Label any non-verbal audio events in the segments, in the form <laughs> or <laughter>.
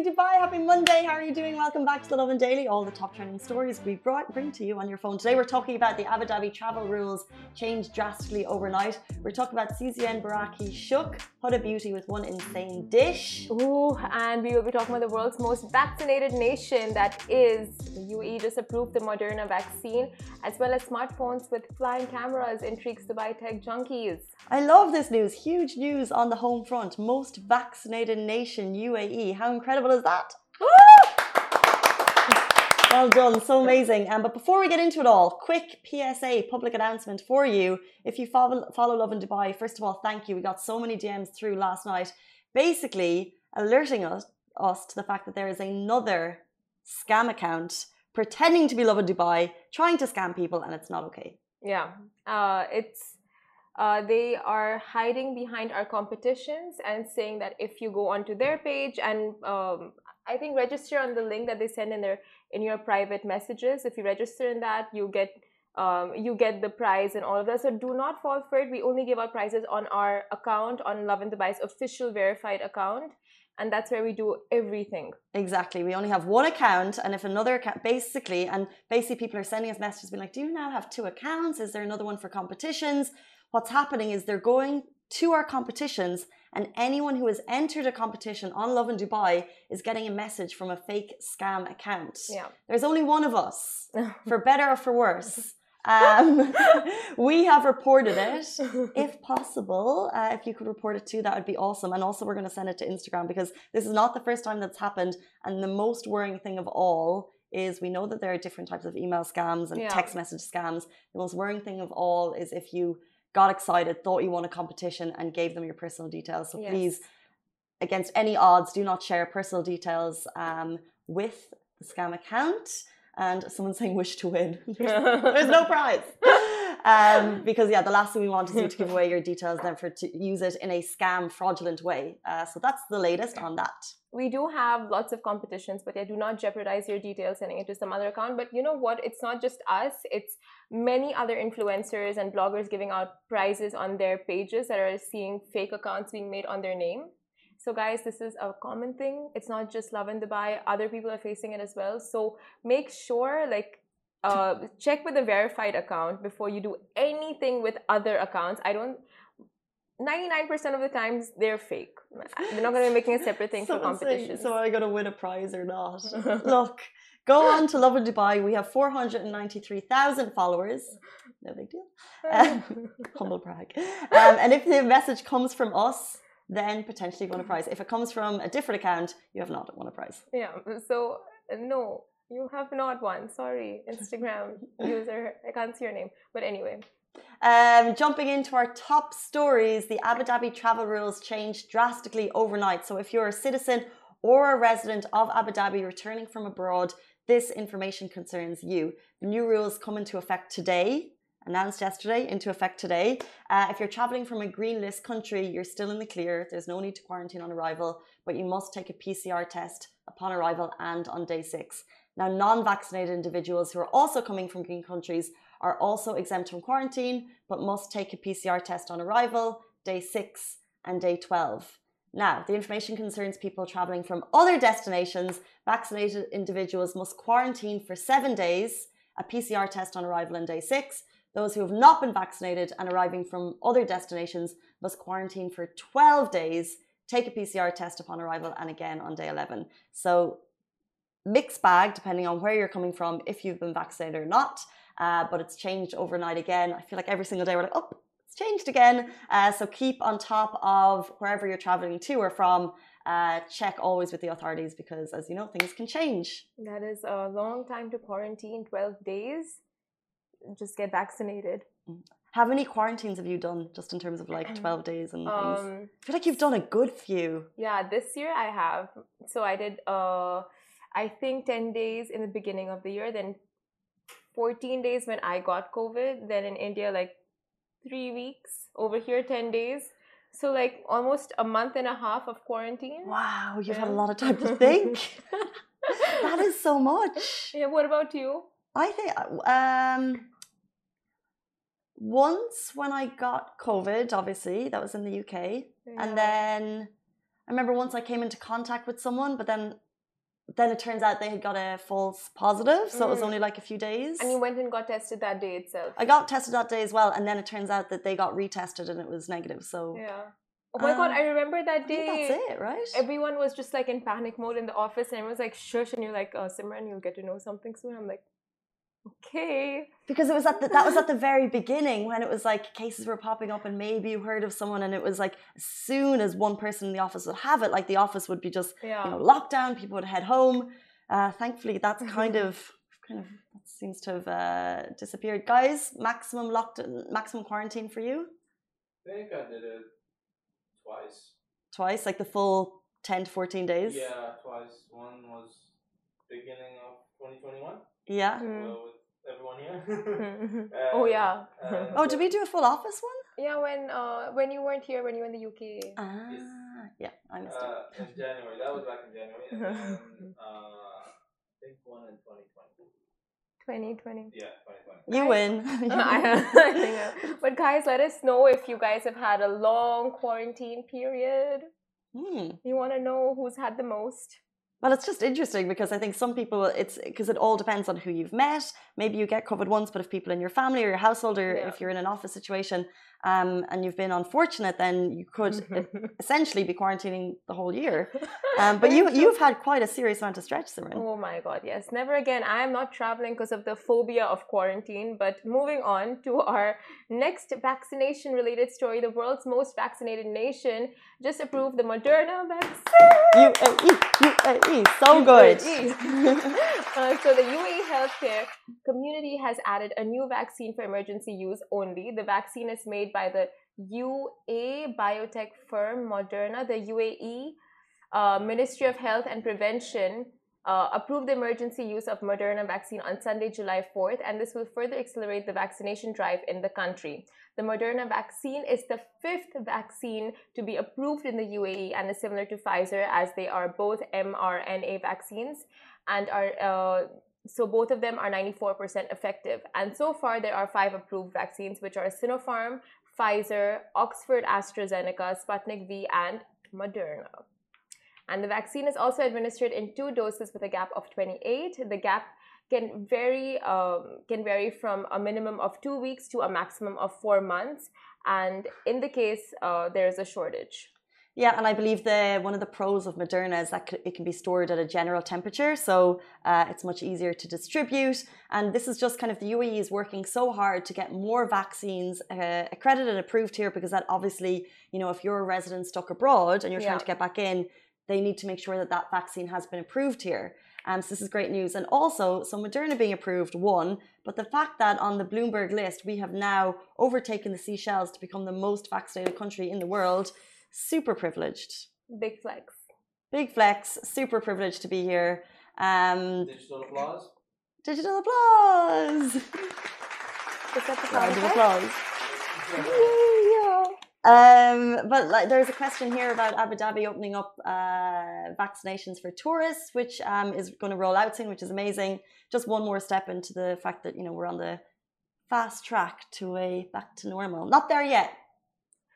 Morning, Dubai. Happy Monday. How are you doing? Welcome back to the Lovin Daily. All the top trending stories we brought bring to you on your phone. Today we're talking about the Abu Dhabi travel rules changed drastically overnight. We're talking about CZN Baraki shook, Huda Beauty with one insane dish. Ooh, and we will be talking about the world's most vaccinated nation that is the UAE just approved the Moderna vaccine, as well as smartphones with flying cameras intrigues Dubai tech junkies. I love this news. Huge news on the home front. Most vaccinated nation, UAE. How incredible is that? well done, so amazing. Um, but before we get into it all, quick PSA public announcement for you. If you follow, follow Lovin Dubai, first of all, thank you. We got so many DMs through last night, basically alerting us, us to the fact that there is another scam account pretending to be Lovin Dubai, trying to scam people, and it's not okay. Yeah, uh, it's uh, they are hiding behind our competitions and saying that if you go onto their page and um, I think register on the link that they send in their in your private messages. If you register in that, you get um, you get the prize and all of that. So do not fall for it. We only give out prizes on our account on Lovin Dubai's official verified account. And that's where we do everything. Exactly. We only have one account, and if another account, basically, and basically, people are sending us messages being like, "Do you now have two accounts? Is there another one for competitions?" What's happening is they're going to our competitions and anyone who has entered a competition on Lovin Dubai is getting a message from a fake scam account. Yeah. There's only one of us, <laughs> for better or for worse. Um, <laughs> we have reported it. <laughs> If possible, uh, if you could report it too, that would be awesome. And also, we're going to send it to Instagram because this is not the first time that's happened. And the most worrying thing of all is we know that there are different types of email scams and yeah. text message scams. The most worrying thing of all is if you got excited, thought you won a competition, and gave them your personal details. So yes. please, against any odds, do not share personal details um, with the scam account. And someone saying wish to win. <laughs> There's no prize. Um, because yeah, the last thing we want is you to give <laughs> away your details, then for to use it in a scam, fraudulent way. Uh, so that's the latest on that we do have lots of competitions, but yeah, do not jeopardize your details sending it to some other account. But you know what? It's not just us, it's many other influencers and bloggers giving out prizes on their pages that are seeing fake accounts being made on their name. So, guys, this is a common thing. It's not just Lovin Dubai, other people are facing it as well. So, make sure, like, uh, check with a verified account before you do anything with other accounts. I don't 99% of the times they're fake. They're not going to be making a separate thing for competition. so are I going to win a prize or not? <laughs> Look, go on to Lovin Dubai. We have 493,000 followers. No big deal. Um, <laughs> humble brag. Um, and if the message comes from us, then potentially won a prize. If it comes from a different account, you have not won a prize. Yeah. So, no, you have not won. Sorry, <laughs> Instagram user. I can't see your name. But anyway. Um, jumping into our top stories, the Abu Dhabi travel rules changed drastically overnight. So, if you're a citizen or a resident of Abu Dhabi returning from abroad, this information concerns you. The new rules come into effect today, announced yesterday, into effect today. Uh, if you're traveling from a green list country, you're still in the clear. There's no need to quarantine on arrival, but you must take a PCR test upon arrival and on day six. Now, non vaccinated individuals who are also coming from green countries are also exempt from quarantine but must take a PCR test on arrival, day 6 and day 12. Now, the information concerns people traveling from other destinations. Vaccinated individuals must quarantine for seven days, a PCR test on arrival on day six. Those who have not been vaccinated and arriving from other destinations must quarantine for 12 days, take a PCR test upon arrival, and again on day 11. So, mixed bag depending on where you're coming from, if you've been vaccinated or not uh, but it's changed overnight again. I feel like every single day we're like, oh, it's changed again. Uh, so keep on top of wherever you're traveling to or from. Uh, check always with the authorities because, as you know, things can change. That is a long time to quarantine 12 days. Just get vaccinated. Mm. How many quarantines have you done just in terms of like <clears throat> 12 days and things? Um, I feel like you've done a good few. Yeah, this year I have. So I did, uh, I think, 10 days in the beginning of the year, then 14 days when I got COVID, then in India, like three weeks, over here, 10 days. So, like almost a month and a half of quarantine. Wow, you've yeah. had a lot of time to <laughs> think. That is so much. Yeah. What about you? I think um, once when I got COVID, obviously that was in the UK, Yeah. and then I remember once I came into contact with someone, but then then it turns out they had got a false positive, so it was Mm. only like a few days. And you went and got tested that day itself. I got tested that day as well, and then it turns out that they got retested and it was negative. So Yeah. Oh my god, Um, I remember that day. that's it, right? Everyone was just like in panic mode in the office, and everyone was like, "Shush!" And you're like, "Oh, Simran, you'll get to know something soon." I'm like, "Okay." because it was at the, that was at the <laughs> very beginning when it was like cases were popping up and maybe you heard of someone and it was like as soon as one person in the office would have it like the office would be just Yeah. you know locked down people would head home uh, thankfully that's kind of kind of that seems to have uh, disappeared guys maximum locked maximum quarantine for you I think I did it twice. twice like the full 10 to 14 days Yeah, twice. One was beginning of 2021 yeah Mm. well, everyone here. <laughs> <laughs> oh yeah. and, oh did we do a full office one yeah, when uh when you weren't here, when you were in the UK. ah yeah i missed it Uh, in January. That was back in January. And then, <laughs> uh, I think one in 2020. 2020. Yeah, 2020. you win I, I think I- but guys, let us know if you guys have had a long quarantine period. Hmm. You want to know who's had the most? Well, it's just interesting because I think some people, it's because it all depends on who you've met. Maybe you get COVID once, but if people in your family or your household, or Yeah. if you're in an office situation um, and you've been unfortunate, then you could essentially be quarantining the whole year. <laughs> Um, but you, you've had quite a serious amount of stretch, Simran. Oh my god, yes. Never again. I am not traveling because of the phobia of quarantine. But moving on to our next vaccination related story the world's most vaccinated nation just approved the Moderna vaccine. UAE, UAE, so good. <laughs> Uh, so the UAE healthcare community has added a new vaccine for emergency use only. The vaccine is made by the UA biotech firm Moderna. The UAE uh, Ministry of Health and Prevention uh, approved the emergency use of Moderna vaccine on Sunday, July 4th, and this will further accelerate the vaccination drive in the country. The Moderna vaccine is the fifth vaccine to be approved in the UAE and is similar to Pfizer as they are both mRNA vaccines and are uh, so both of them are 94% effective. And so far there are five approved vaccines which are Sinopharm, Pfizer, Oxford AstraZeneca, Sputnik V and Moderna. And the vaccine is also administered in two doses with a gap of 28. The gap can vary um, can vary from a minimum of two weeks to a maximum of four months. And in the case uh, there is a shortage. Yeah, and I believe the one of the pros of Moderna is that it can be stored at a general temperature, so uh, it's much easier to distribute. And this is just kind of the UAE is working so hard to get more vaccines uh, accredited and approved here because that obviously, you know, if you're a resident stuck abroad and you're trying Yeah. to get back in, they need to make sure that that vaccine has been approved here. Um, so this is great news. And also, so Moderna being approved, one, but the fact that on the Bloomberg list we have now overtaken the Seychelles to become the most vaccinated country in the world, super privileged. Big flex. Big flex, super privileged to be here. Um, Digital applause. digital applause! Is that the Round of applause. Yeah. Um, but like, there's a question here about Abu Dhabi opening up uh, vaccinations for tourists, which um, is going to roll out soon, which is amazing. Just one more step into the fact that you know we're on the fast track to a back to normal. Not there yet.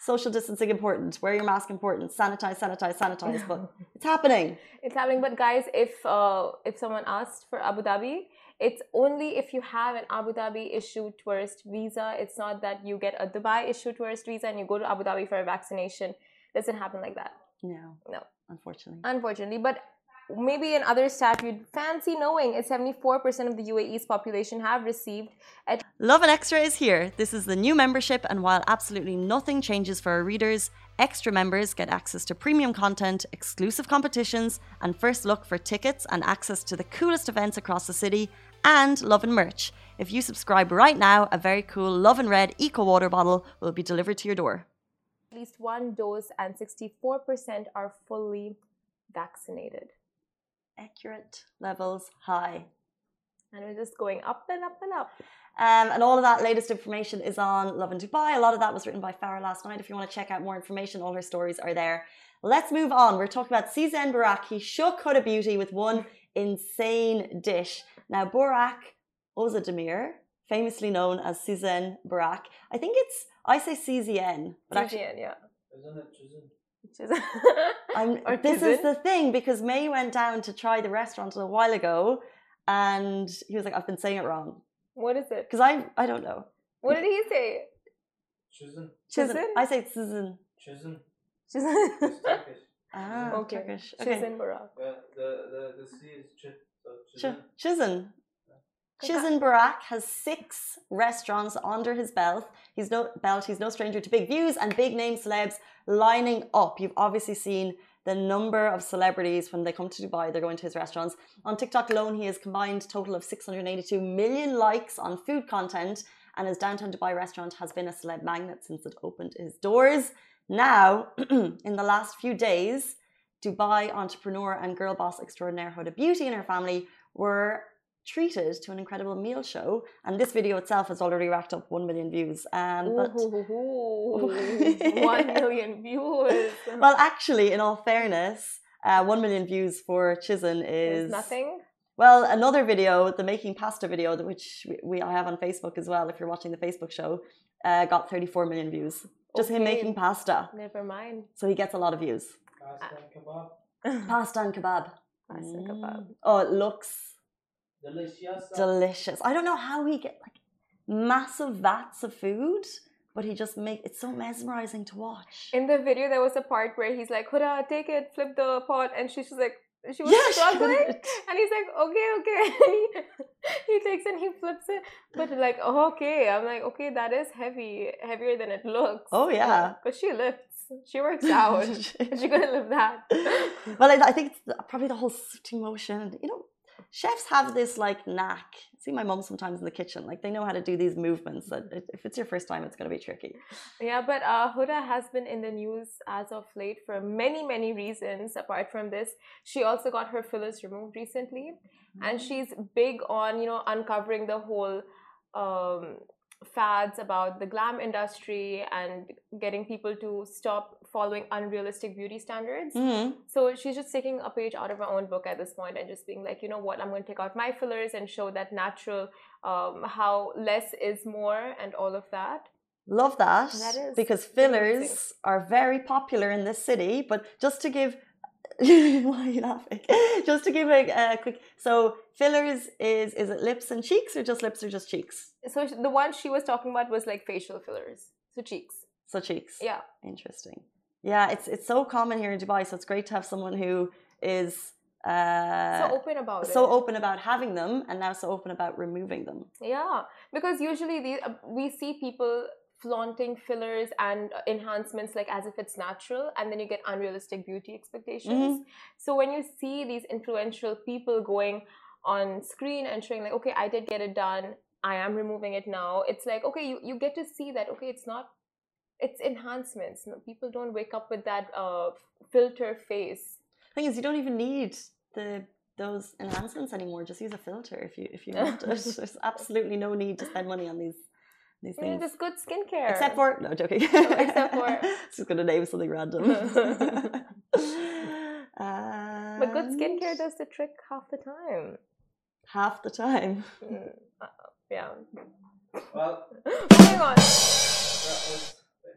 Social distancing important. Wear your mask important. Sanitize, sanitize, sanitize. But <laughs> it's happening. It's happening, but guys, if uh, if someone asked for Abu Dhabi, it's only if you have an Abu Dhabi issued tourist visa. It's not that you get a Dubai issued tourist visa and you go to Abu Dhabi for a vaccination. doesn't happen like that, No. No. Unfortunately. unfortunately. But maybe another stat you'd fancy knowing is 74% of the UAE's population have received Lovin Extra is here. This is the new membership, and while absolutely nothing changes for our readers, extra members get access to premium content, exclusive competitions, and first look for tickets and access to the coolest events across the city, and Love and merch. If you subscribe right now, a very cool Love and Red Eco Water bottle will be delivered to your door. at least one dose and 64% are fully vaccinated. Accurate levels high. And we're just going up and up and up. Um, and all of that latest information is on Lovin Dubai. A lot of that was written by Farah last night. If you want to check out more information, all her stories are there. Let's move on. We're talking about CZN Burak. He shook Huda Beauty with one insane dish. Now, Burak Ozdemir, famously known as CZN Burak. I think it's, I say CZN, but actually, yeah. Isn't it chosen? I'm, <laughs> this is the thing because May went down to try the restaurant a while ago and he was like, I've been saying it wrong. what is it? Because I, I don't know. What did he say? Chosen. Chizin. Chizin? I say Chizin. Chosen. Chizen. It's Turkish. <laughs> Ah, Okay. Turkish. Okay. Chizen Burak. The the the the C is ch. So Ch- chosen. Chizin. Burak has six restaurants under his belt. He's no belt. He's no stranger to big views and big name celebs lining up. You've obviously seen the number of celebrities when they come to Dubai. They're going to his restaurants. On TikTok alone, he has combined total of 682 million likes on food content, and his downtown Dubai restaurant has been a celeb magnet since it opened its doors. Now, <clears throat> in the last few days, Dubai entrepreneur and girl boss extraordinaire Huda Beauty and her family were treated to an incredible meal show. And this video itself has already racked up 1 million views. Um, but, Ooh, <laughs> One <laughs> million views well, actually, in all fairness, uh, 1 million views for Chizin There's is nothing. Well, another video, the making pasta video, which we, we I have on Facebook as well. If you're watching the Facebook show, uh, got 34 million views. Just him making pasta, Never mind. so he gets a lot of views. Pasta and kebab. <laughs> Pasta and kebab. Pasta and kebab. Mm. Oh, it looks Delicious. delicious. I don't know how he get like massive vats of food, but he just make it's so mesmerizing to watch. In the video, there was a part where he's like, Huda, take it, flip the pot. And she's just like, she was Yeah, struggling. did. And he's like, okay, okay. And <laughs> he, he takes and he flips it. But like, oh, okay. I'm like, okay, that is heavy, heavier than it looks. Oh, yeah. But she lifts. She works <laughs> out. <laughs> she couldn't lift that. well, I, I think it's probably the whole sitting motion. You know, chefs have this like knack. See my mom sometimes in the kitchen, like they know how to do these movements. That if- it's your first time, it's going to be tricky. Yeah, but uh, Huda has been in the news as of late for many, many reasons. Apart from this, she also got her fillers removed recently, and she's big on you know uncovering the whole um, fads about the glam industry and getting people to stop following unrealistic beauty standards. Mhm. So she's just taking a page out of her own book at this point and just being like, you know what, I'm going to take out my fillers and show that natural, um, how less is more and all of that. Love that. That is because fillers are very popular in this city. But just to give, <laughs> why are you laughing? <laughs> Just to give a, a quick. So fillers is is it lips and cheeks or just lips or just cheeks? So the one she was talking about was like facial fillers, so cheeks. So cheeks. Yeah, Interesting. Yeah, it's it's so common here in Dubai, so it's great to have someone who is uh, so open about it. so open about having them and now so open about removing them. Yeah, because usually the, uh, we see people flaunting fillers and enhancements like as if it's natural, and then you get unrealistic beauty expectations. So when you see these influential people going on screen and showing like, okay, I did get it done, I am removing it now. It's like okay, you you get to see that okay, it's not. It's enhancements. No, people don't wake up with that uh, filter face. Thing is, you don't even need the those enhancements anymore. Just use a filter if you if you want <laughs> it. There's absolutely no need to spend money on these these things. just good skincare. Except for no joking. except for- <laughs> just gonna name something random. <laughs> but good skincare does the trick half the time. half the time. Mm, uh, yeah. Well, Moving on.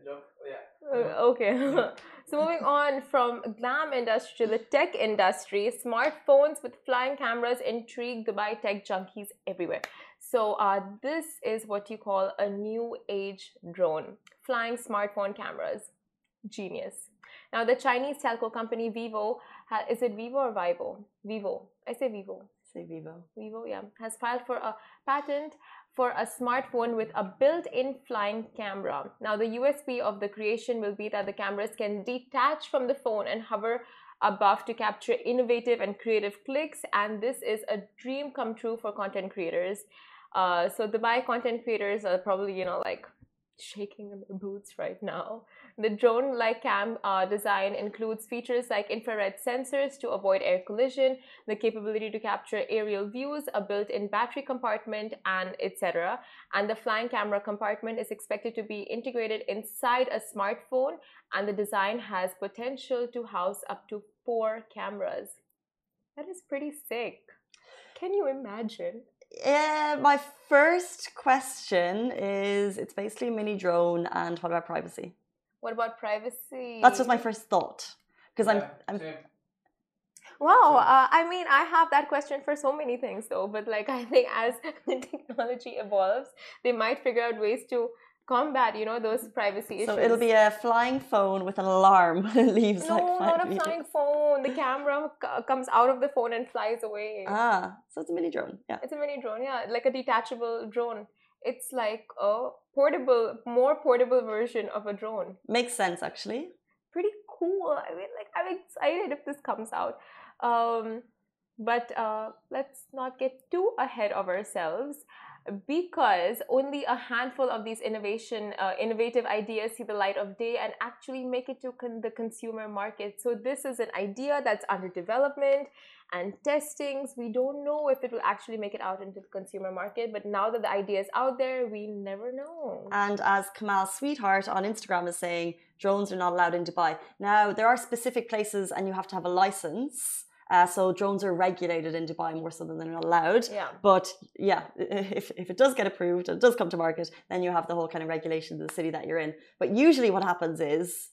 That was a joke. Oh, yeah. Uh, okay. <laughs> so moving on from glam industry to the tech industry, smartphones with flying cameras intrigue Dubai tech junkies everywhere. So uh, this is what you call a new age drone, flying smartphone cameras. Genius. Now the Chinese telco company Vivo, ha- is it Vivo or Vivo? Vivo. I say Vivo. Say Vivo. Vivo, yeah, has filed for a patent for a smartphone with a built-in flying camera. Now, the USP of the creation will be that the cameras can detach from the phone and hover above to capture innovative and creative clicks, and this is a dream come true for content creators. Uh, so, Dubai content creators are probably, you know, like shaking in their boots right now. The drone like cam uh, design includes features like infrared sensors to avoid air collision, the capability to capture aerial views, a built-in battery compartment, and etc. And the flying camera compartment is expected to be integrated inside a smartphone, and the design has potential to house up to four cameras. That is pretty sick. Can you imagine? Yeah, my first question is it's basically a mini drone, and what about privacy? What about privacy? That's just my first thought because I'm, Yeah, I'm. Wow, uh, I mean, I have that question for so many things though, but like <laughs> I think as the technology evolves, they might figure out ways to combat, you know, those privacy issues. so it'll be a flying phone with an alarm <laughs> leaves no, like five not a meters. flying phone. The <laughs> camera c- comes out of the phone and flies away. Ah, so it's a mini drone. Yeah. It's a mini drone, yeah, like a detachable drone. It's like a portable, more portable version of a drone. Makes sense actually. Pretty cool. I mean, like, I'm excited if this comes out. Um, but uh, let's not get too ahead of ourselves because only a handful of these innovation, uh, innovative ideas see the light of day and actually make it to con- the consumer market. So this is an idea that's under development and testings. We don't know if it will actually make it out into the consumer market, but now that the idea is out there, we never know. And as Kamal Sweetheart on Instagram is saying, drones are not allowed in Dubai. Now, there are specific places and you have to have a license. Uh, so drones are regulated in Dubai more so than they're allowed. Yeah. But yeah, <laughs> if, if it does get approved and it does come to market, then you have the whole kind of regulation of the city that you're in. But usually what happens is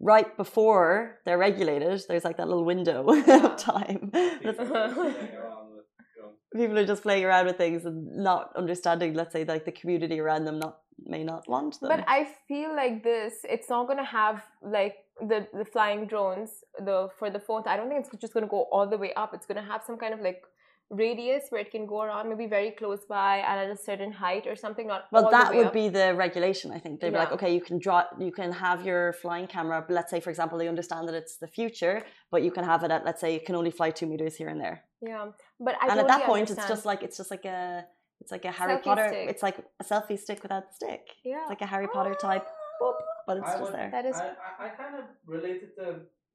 right before they're regulated, there's like that little window <laughs> of time. People are playing around with drones. People are just playing around with things and not understanding, let's say, like the community around them not may not want them. But I feel like this, it's not gonna have like the the flying drones, the for the phones. I don't think it's just gonna go all the way up. It's gonna have some kind of like radius where it can go around, maybe very close by and at a certain height or something. Not Well, that would up. be the regulation. I think they'd be like, okay, you can draw, you can have your flying camera. But let's say, for example, they understand that it's the future, but you can have it at, let's say, it can only fly two meters here and there. Yeah, but I and at that point, it's just like it's just like a, it's like a Harry Selfie Potter. stick. It's like a selfie stick without the stick. yeah, It's like a Harry Potter type, ah. boop, but it's I just would- there. That is- I, I, I kind of related to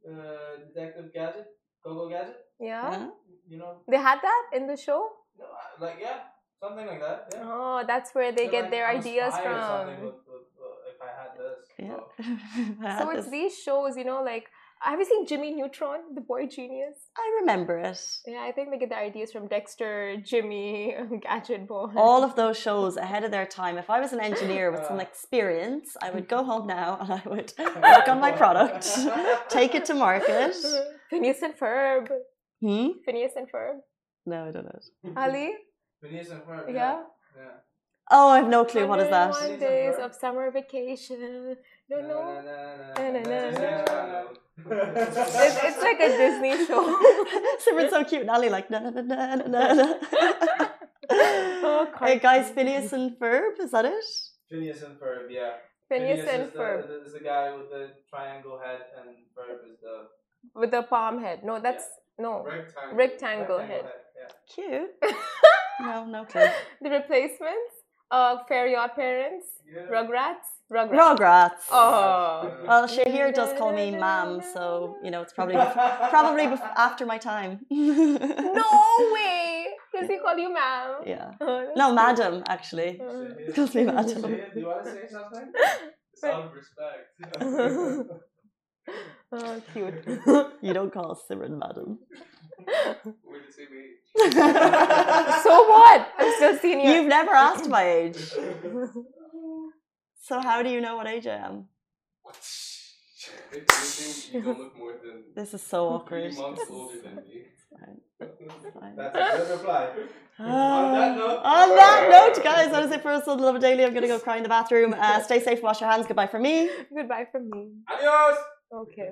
uh, Detective Gadget, Gogo Gadget. yeah. Yeah. You know, They had that in the show. no, like yeah, something like that. Yeah. Oh, that's where they So, get like, their I'm ideas inspired or something from. with- with, uh, if I had this. Yeah. So, <laughs> So it's these shows, you know, like have you seen Jimmy Neutron, the boy genius? I remember it. Yeah, I think they get the ideas from Dexter, Jimmy, <laughs> Gadget Boy. All of those shows ahead of their time. If I was an engineer with some experience, I would go home now and I would <laughs> <laughs> work on my product, take it to market. Phineas and Ferb. Hmm? Phineas and Ferb. No, I don't know. Ali? Phineas and Ferb. Yeah. Yeah. yeah. Oh, I have no clue. What is that? 101 days of summer vacation. Na, na. It's, it's like a Disney show. Simran's so cute and Ali like na na na na na na. Oh, hey guys, Phineas and Ferb, is that it? Phineas and Ferb, yeah. Phineas and is the, Ferb. is the guy with the triangle head, and Ferb is the With the palm head. No, that's. No. rectangle. Rectangle head. Yeah. Cute. No, no clue. The replacements? Uh, Fairy Odd Parents? yeah. Rugrats? Rugrats. Rugrats. Oh. Well, Shahir does call me mom, so you know it's probably <laughs> probably after my time. No <laughs> way! Does he call you ma'am? Yeah. <laughs> Oh, No, cute. madam, actually. Uh, Calls me madam. Shahid, do you want to say something? Some respect. oh, cute. You don't call Simran madam. We're the same so what? I'm senior. You've never asked my age. <laughs> So how do you know what age I am? If anything, you don't look more than This is so awkward. three months older than me. Fine, <laughs> fine. That's a good reply. <sighs> On that note- on that note, guys, that is it for us on the Lovin Daily. I'm gonna go cry in the bathroom. Uh, stay safe, wash your hands. Goodbye from me. Goodbye from me. Adios! Okay.